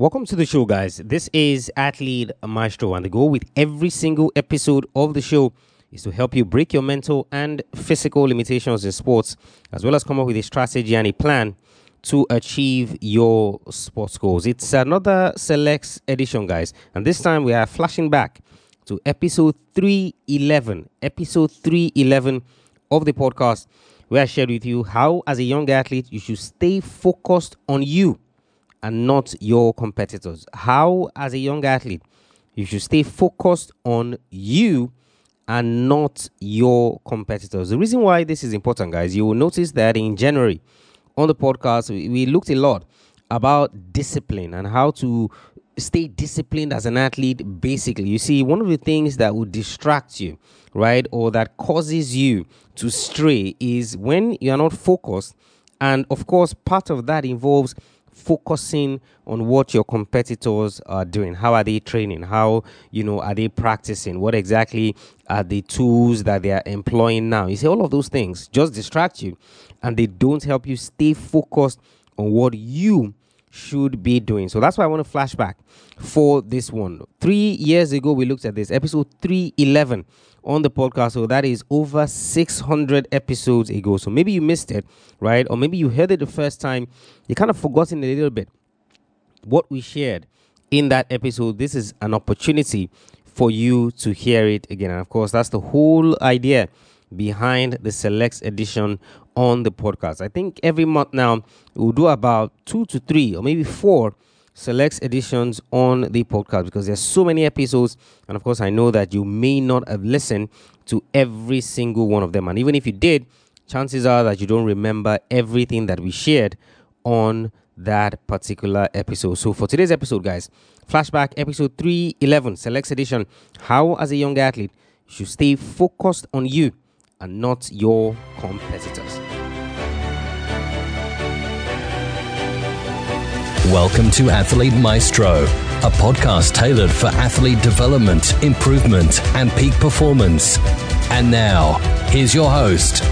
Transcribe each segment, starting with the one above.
Welcome to the show, guys. This is Athlete Maestro, and the goal with every single episode of the show is to help you break your mental and physical limitations in sports, as well as come up with a strategy and a plan to achieve your sports goals. It's another Selects edition, guys, and this time we are flashing back to episode 311. Episode 311 of the podcast, where I shared with you how, as a young athlete, you should stay focused on you and not your competitors. How, as a young athlete, you should stay focused on you and not your competitors. The reason why this is important, guys, you will notice that in January on the podcast, we, looked a lot about discipline and how to stay disciplined as an athlete basically you see one of the things that will distract you right or that causes you to stray is when you're not focused and of course part of that involves focusing on what your competitors are doing. How are they training? How you know are they practicing? What exactly are the tools that they are employing now? You see all of those things just distract you and they don't help you stay focused on what you should be doing. So that's why I want to flash back for this one. Three years ago, we looked at this episode 311 on the podcast. So that is over 600 episodes ago. So maybe you missed it, right? Or maybe you heard it the first time. You kind of forgotten a little bit what we shared in that episode. This is an opportunity for you to hear it again. And of course, that's the whole idea behind the Selects edition on the podcast. I think every month now we'll do about two to three or maybe four Selects editions on the podcast because there's so many episodes and of course I know that you may not have listened to every single one of them and even if you did chances are that you don't remember everything that we shared on that particular episode. So for today's episode guys, flashback episode 311 Selects edition how as a young athlete you should stay focused on you and not your competitors. Welcome to Athlete Maestro, a podcast tailored for athlete development, improvement, and peak performance. And now, here's your host.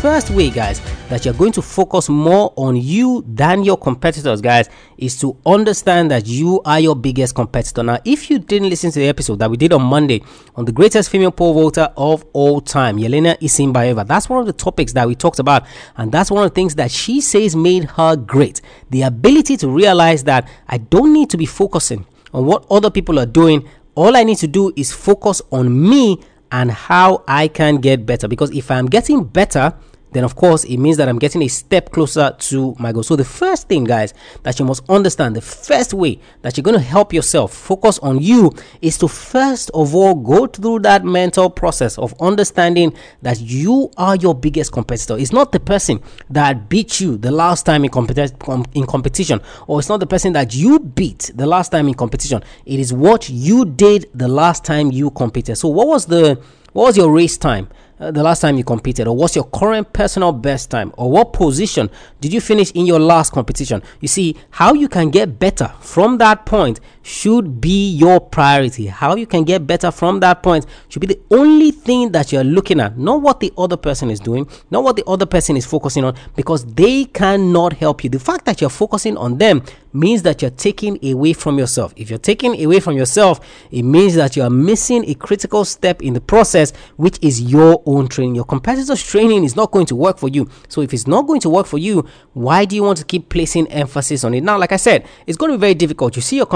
First way, guys, that you're going to focus more on you than your competitors, guys, is to understand that you are your biggest competitor. Now, if you didn't listen to the episode that we did on Monday on the greatest female pole vaulter of all time, Yelena Isinbayeva, that's one of the topics that we talked about, and that's one of the things that she says made her great. The ability to realize that I don't need to be focusing on what other people are doing. All I need to do is focus on me and how I can get better. Because if I'm getting better, then of course it means that I'm getting a step closer to my goal. So the first thing, guys, that you must understand, the first way that you're going to help yourself focus on you is to first of all go through that mental process of understanding that you are your biggest competitor. It's not the person that beat you the last time in, competi- in competition, or it's not the person that you beat the last time in competition. It is what you did the last time you competed. So what was the what was your race time? Uh, the last time you competed or what's your current personal best time or what position did you finish in your last competition? You see how you can get better from that point should be your priority how you can get better from that point should be the only thing that you're looking at not what the other person is doing not what the other person is focusing on because they cannot help you the fact that you're focusing on them means that you're taking away from yourself if you're taking away from yourself it means that you are missing a critical step in the process which is your own training. Your competitor's training is not going to work for you. So if it's not going to work for you, why do you want to keep placing emphasis on it? Now, like I said, it's going to be very difficult. You see your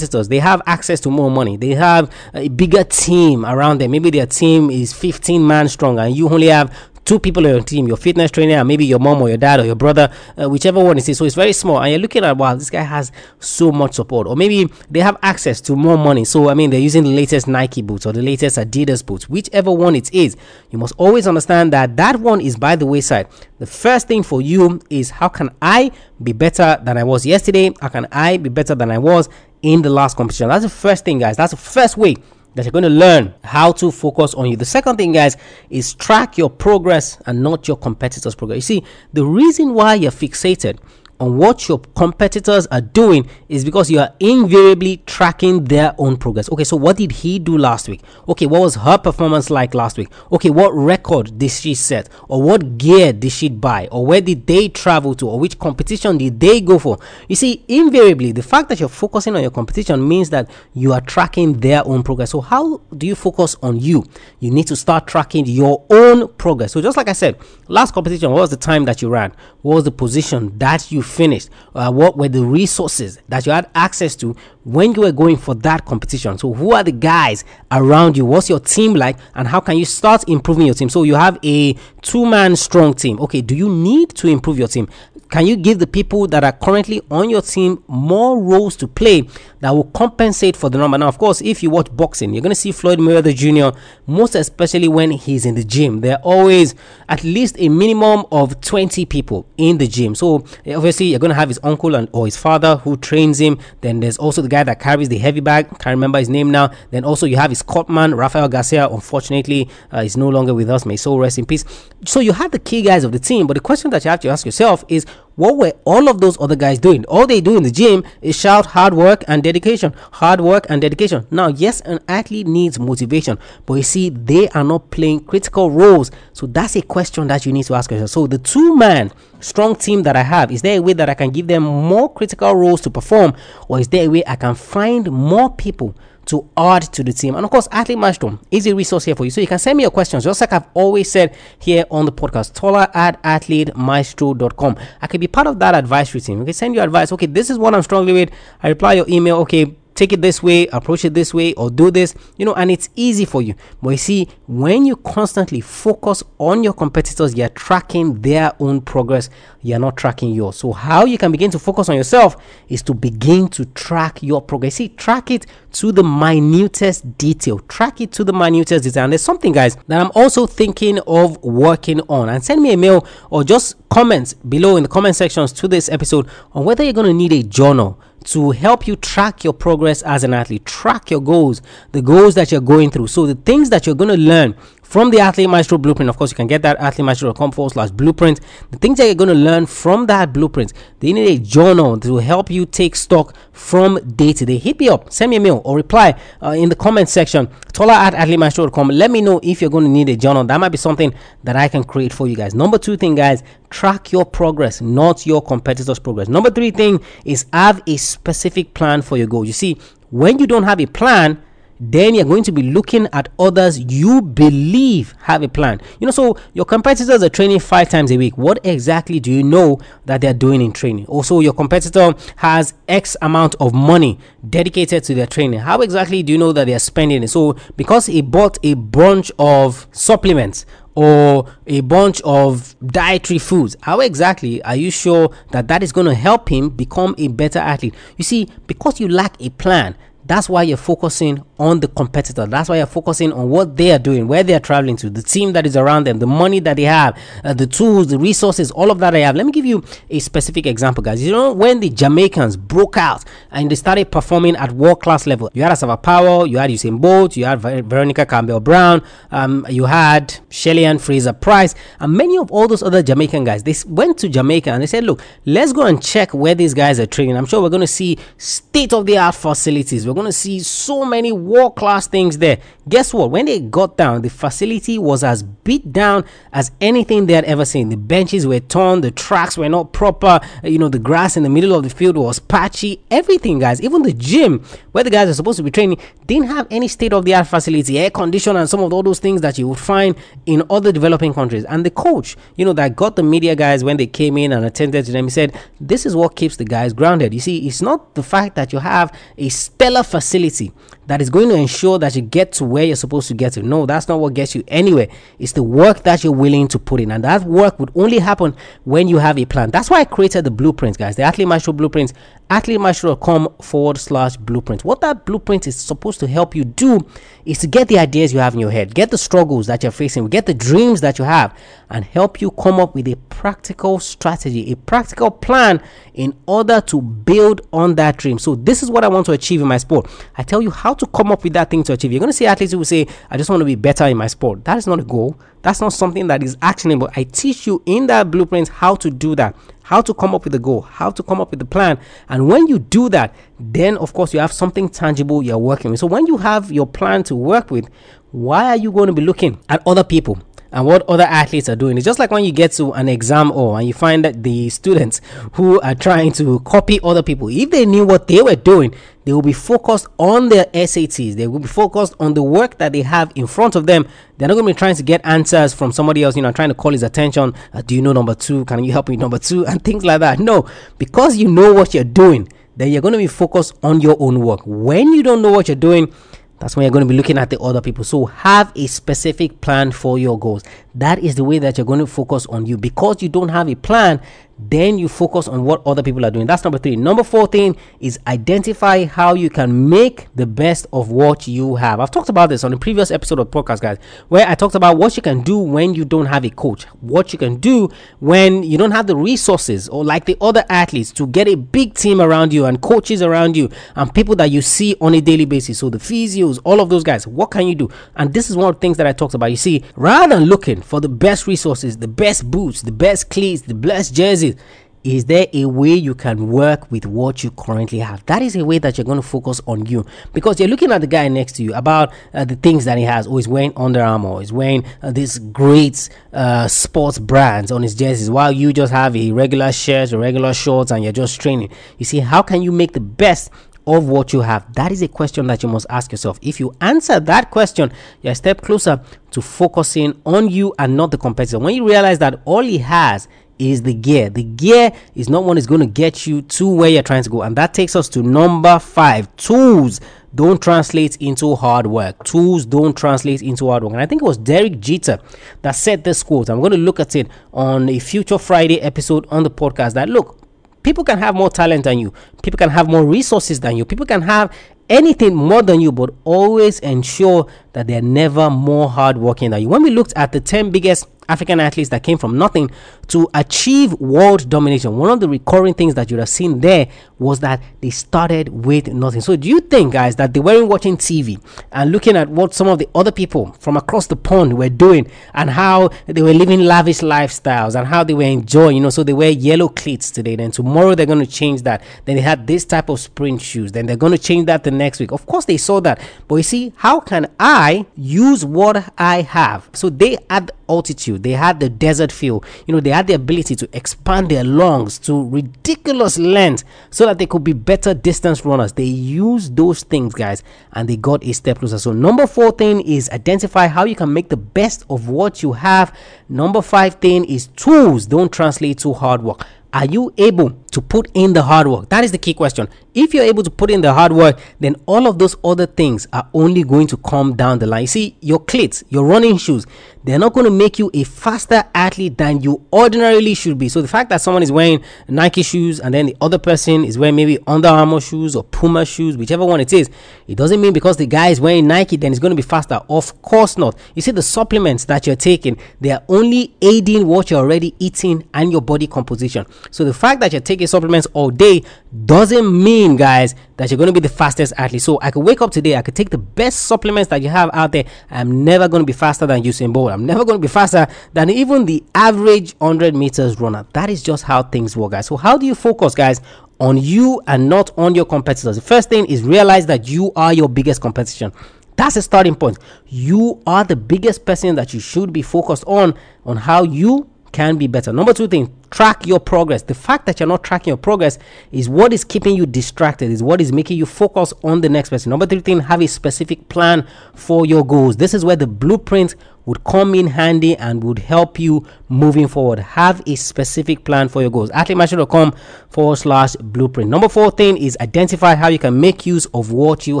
they have access to more money. They have a bigger team around them. Maybe their team is 15 man strong and you only have two people on your team, your fitness trainer, and maybe your mom or your dad or your brother, uh, whichever one it is. So it's very small, and you're looking at wow, this guy has so much support, or maybe they have access to more money. So I mean, they're using the latest Nike boots or the latest Adidas boots, whichever one it is. You must always understand that that one is by the wayside. The first thing for you is how can I be better than I was yesterday? How can I be better than I was in the last competition? That's the first thing, guys. That's the first way that you're going to learn how to focus on you. The second thing, guys, is track your progress and not your competitors' progress. You see, the reason why you're fixated on what your competitors are doing is because you are invariably tracking their own progress. Okay, so what did he do last week? Okay, what was her performance like last week? Okay, what record did she set? Or what gear did she buy? Or where did they travel to? Or which competition did they go for? You see, invariably, the fact that you're focusing on your competition means that you are tracking their own progress. So, how do you focus on you? You need to start tracking your own progress. So, just like I said, last competition, what was the time that you ran? What was the position that you finished? Uh, what were the resources that you had access to when you were going for that competition? So, who are the guys around you? What's your team like? And how can you start improving your team? So, you have a two man strong team. Okay, do you need to improve your team? Can you give the people that are currently on your team more roles to play that will compensate for the number? Now, of course, if you watch boxing, you're going to see Floyd Mayweather Jr., most especially when he's in the gym. There are always at least a minimum of 20 people in the gym. So, obviously, you're going to have his uncle and or his father who trains him. Then there's also the guy that carries the heavy bag. Can't remember his name now. Then also you have his court man, Rafael Garcia. Unfortunately, uh, he's no longer with us. May soul rest in peace. So you have the key guys of the team. But the question that you have to ask yourself is what were all of those other guys doing? All they do in the gym is shout hard work and dedication, hard work and dedication. Now, yes, an athlete needs motivation, but you see, they are not playing critical roles. So that's a question that you need to ask yourself. So the two man strong team that I have, is there a way that I can give them more critical roles to perform, or is there a way I can find more people? To add to the team. And of course, Athlete Maestro is a resource here for you. So you can send me your questions, just like I've always said here on the podcast. Tola at athletemaestro.com. I can be part of that advisory team. We can send you advice. Okay, this is what I'm struggling with. I reply your email. Okay, take it this way, approach it this way, or do this, you know, and it's easy for you. But you see, when you constantly focus on your competitors, you're tracking their own progress, you're not tracking yours. So, how you can begin to focus on yourself is to begin to track your progress. See, track it to the minutest detail, track it to the minutest detail. And there's something, guys, that I'm also thinking of working on. And send me a mail or just comments below in the comment sections to this episode on whether you're going to need a journal to help you track your progress as an athlete, track your goals, the goals that you're going through. So, the things that you're going to learn from the Athlete Maestro Blueprint. Of course, you can get that at athletemaestro.com forward slash blueprint. The things that you're going to learn from that blueprint, they need a journal to help you take stock from day to day. Hit me up, send me a mail, or reply uh, in the comment section. Tola at athletemaestro.com. Let me know if you're going to need a journal. That might be something that I can create for you guys. Number two thing, guys, track your progress, not your competitors' progress. Number three thing is have a specific plan for your goal. You see, when you don't have a plan, then you're going to be looking at others you believe have a plan. You know, so your competitors are training five times a week. What exactly do you know that they're doing in training? Also, your competitor has X amount of money dedicated to their training. How exactly do you know that they're spending it? So, because he bought a bunch of supplements or a bunch of dietary foods how exactly are you sure that that is going to help him become a better athlete you see because you lack a plan that's why you're focusing on the competitor. That's why you're focusing on what they are doing, where they are traveling to, the team that is around them, the money that they have, uh, the tools, the resources, all of that I have. Let me give you a specific example, guys. You know, when the Jamaicans broke out and they started performing at world class level, you had Asafa Powell, you had Usain Bolt, you had Ver- Veronica Campbell Brown, um, you had Shelly-Ann Fraser Pryce, and many of all those other Jamaican guys. They went to Jamaica and they said, look, let's go and check where these guys are training. I'm sure we're going to see state of the art facilities. We're going to see so many world class things there. Guess what? When they got down, the facility was as beat down as anything they had ever seen. The benches were torn, the tracks were not proper, you know, the grass in the middle of the field was patchy. Everything, guys, even the gym where the guys are supposed to be training didn't have any state of the art facility, air condition, and some of all those things that you would find in other developing countries. And the coach, you know, that got the media guys when they came in and attended to them, he said, This is what keeps the guys grounded. You see, it's not the fact that you have a stellar facility that is going to ensure that you get to where you're supposed to get to. No, that's not what gets you anywhere. It's the work that you're willing to put in. And that work would only happen when you have a plan. That's why I created the blueprint, guys. The Athlete Blueprint, athletemaestro.com forward slash blueprint. What that blueprint is supposed to help you do is to get the ideas you have in your head, get the struggles that you're facing, get the dreams that you have, and help you come up with a practical strategy, a practical plan in order to build on that dream. So, this is what I want to achieve in my sport. I tell you how to come up with that thing to achieve. You're going to see athletes who say, I just want to be better in my sport. That is not a goal. That's not something that is actionable. I teach you in that blueprint how to do that, how to come up with a goal, how to come up with a plan. And when you do that, then of course you have something tangible you're working with. So when you have your plan to work with, why are you going to be looking at other people? and what other athletes are doing. It's just like when you get to an exam or and you find that the students who are trying to copy other people, if they knew what they were doing, they will be focused on their SATs. They will be focused on the work that they have in front of them. They're not going to be trying to get answers from somebody else, you know, trying to call his attention. Uh, do you know number two? Can you help me number two? And things like that. No, because you know what you're doing, then you're going to be focused on your own work. When you don't know what you're doing, that's when you're going to be looking at the other people. So have a specific plan for your goals. That is the way that you're going to focus on you. Because you don't have a plan, then you focus on what other people are doing. That's number three. Number four thing is identify how you can make the best of what you have. I've talked about this on the previous episode of podcast, guys, where I talked about what you can do when you don't have a coach, what you can do when you don't have the resources or like the other athletes to get a big team around you and coaches around you and people that you see on a daily basis. So the physios, all of those guys, what can you do? And this is one of the things that I talked about. You see, rather than looking for the best resources, the best boots, the best cleats, the best jerseys, is there a way you can work with what you currently have? That is a way that you're going to focus on you. Because you're looking at the guy next to you about uh, the things that he has. Oh he's wearing Under Armour. He's wearing uh, these great uh, sports brands on his jerseys. While you just have a regular shirt or regular shorts and you're just training. You see how can you make the best of what you have? That is a question that you must ask yourself. If you answer that question, you're a step closer to focusing on you and not the competitor. When you realize that all he has is the gear. The gear is not one is going to get you to where you're trying to go. And that takes us to number five tools don't translate into hard work. Tools don't translate into hard work. And I think it was Derek Jeter that said this quote. I'm going to look at it on a future Friday episode on the podcast. That look, people can have more talent than you, people can have more resources than you, people can have anything more than you, but always ensure that they're never more hardworking than you. When we looked at the 10 biggest African athletes that came from nothing to achieve world domination. One of the recurring things that you'd have seen there was that they started with nothing. So, do you think, guys, that they weren't watching TV and looking at what some of the other people from across the pond were doing and how they were living lavish lifestyles and how they were enjoying? You know, so they wear yellow cleats today, then tomorrow they're going to change that. Then they had this type of sprint shoes, then they're going to change that the next week. Of course, they saw that, but you see, how can I use what I have? So, they had altitude, they had the desert feel, you know, they had the ability to expand their lungs to ridiculous length so that they could be better distance runners. They used those things, guys, and they got a step closer. So, number four thing is identify how you can make the best of what you have. Number five thing is tools don't translate to hard work. Are you able to put in the hard work? That is the key question. If you're able to put in the hard work, then all of those other things are only going to come down the line. See, your cleats, your running shoes, they're not going to make you a faster athlete than you ordinarily should be. So the fact that someone is wearing Nike shoes and then the other person is wearing maybe Under Armour shoes or Puma shoes, whichever one it is, it doesn't mean because the guy is wearing Nike then he's going to be faster. Of course not. You see, the supplements that you're taking, they are only aiding what you're already eating and your body composition. So the fact that you're taking supplements all day doesn't mean, guys, that you're going to be the fastest athlete. So I could wake up today, I could take the best supplements that you have out there. I'm never going to be faster than Usain Bolt. I'm never going to be faster than even the average 100 meters runner. That is just how things work, guys. So how do you focus, guys, on you and not on your competitors? The first thing is realize that you are your biggest competition. That's a starting point. You are the biggest person that you should be focused on on how you can be better. Number two thing, track your progress. The fact that you're not tracking your progress is what is keeping you distracted, is what is making you focus on the next person. Number three thing, have a specific plan for your goals. This is where the blueprint would come in handy and would help you moving forward. Have a specific plan for your goals. AthleteMaestro.com forward slash blueprint. Number four thing is identify how you can make use of what you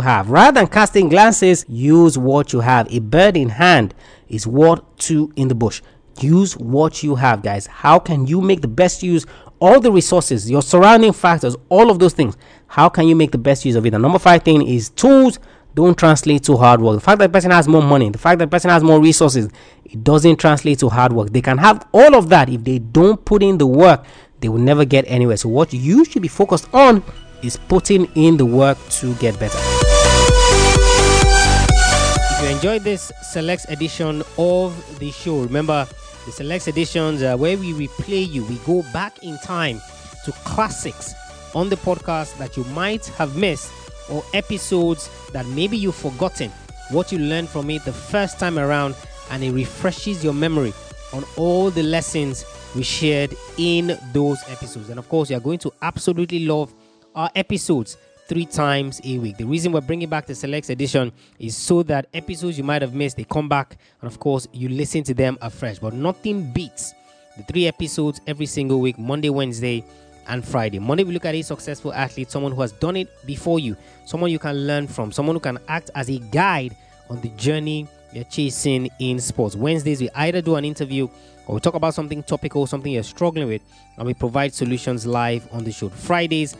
have. Rather than casting glances, use what you have. A bird in hand is worth two in the bush. Use what you have, guys. How can you make the best use all the resources, your surrounding factors, all of those things? How can you make the best use of it? The number five thing is tools don't translate to hard work. The fact that person has more money, the fact that person has more resources, it doesn't translate to hard work. They can have all of that if they don't put in the work, they will never get anywhere. So what you should be focused on is putting in the work to get better. If you enjoyed this select edition of the show, remember the select editions uh, where we replay you, we go back in time to classics on the podcast that you might have missed or episodes that maybe you've forgotten. What you learned from it the first time around and it refreshes your memory on all the lessons we shared in those episodes. And of course, you are going to absolutely love our episodes three times a week. The reason we're bringing back the Selects edition is so that episodes you might have missed, they come back and of course you listen to them afresh. But nothing beats the three episodes every single week, Monday, Wednesday, and Friday. Monday, we look at a successful athlete, someone who has done it before you, someone you can learn from, someone who can act as a guide on the journey you're chasing in sports. Wednesdays, we either do an interview or we talk about something topical, something you're struggling with, and we provide solutions live on the show. Fridays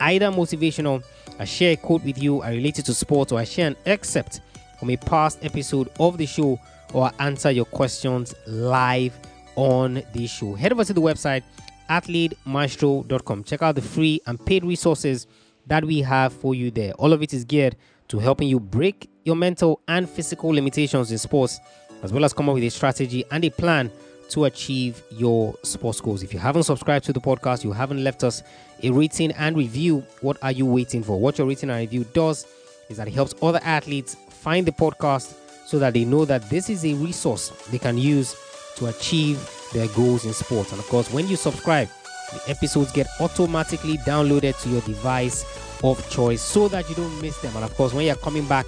either motivational, I share a quote with you, I relate it to sports, or I share an excerpt from a past episode of the show, or I answer your questions live on the show. Head over to the website athletemaestro.com. Check out the free and paid resources that we have for you there. All of it is geared to helping you break your mental and physical limitations in sports, as well as come up with a strategy and a plan to achieve your sports goals. If you haven't subscribed to the podcast, you haven't left us a rating and review, what are you waiting for? What your rating and review does is that it helps other athletes find the podcast so that they know that this is a resource they can use to achieve their goals in sports. And of course, when you subscribe, the episodes get automatically downloaded to your device of choice so that you don't miss them. And of course, when you're coming back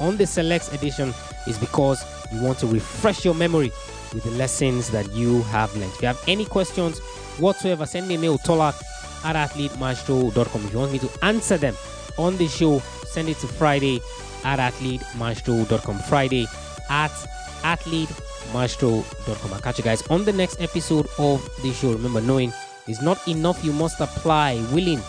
on the Selects edition, is because you want to refresh your memory with the lessons that you have learned. If you have any questions whatsoever, send me a mail, tolak at athletemaestro.com. If you want me to answer them on the show, send it to Friday at athletemaestro.com. Friday at athletemaestro.com. I'll catch you guys on the next episode of the show. Remember, knowing is not enough, you must apply. Willing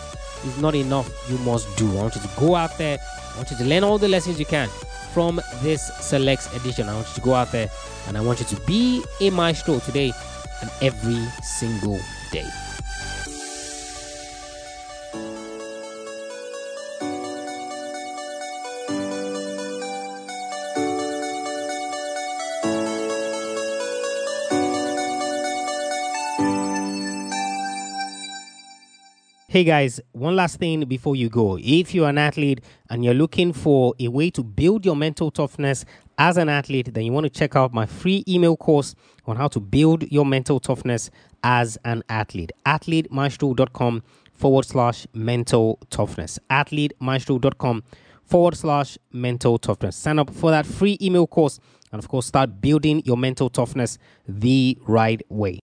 is not enough, you must do. I want you to go out there, I want you to learn all the lessons you can from this selects edition. I want you to go out there and I want you to be a maestro today and every single day. Hey guys, one last thing before you go. If you're an athlete and you're looking for a way to build your mental toughness as an athlete, then you want to check out my free email course on how to build your mental toughness as an athlete. AthleteMaestro.com forward slash mental toughness. AthleteMaestro.com forward slash mental toughness. Sign up for that free email course and, of course, start building your mental toughness the right way.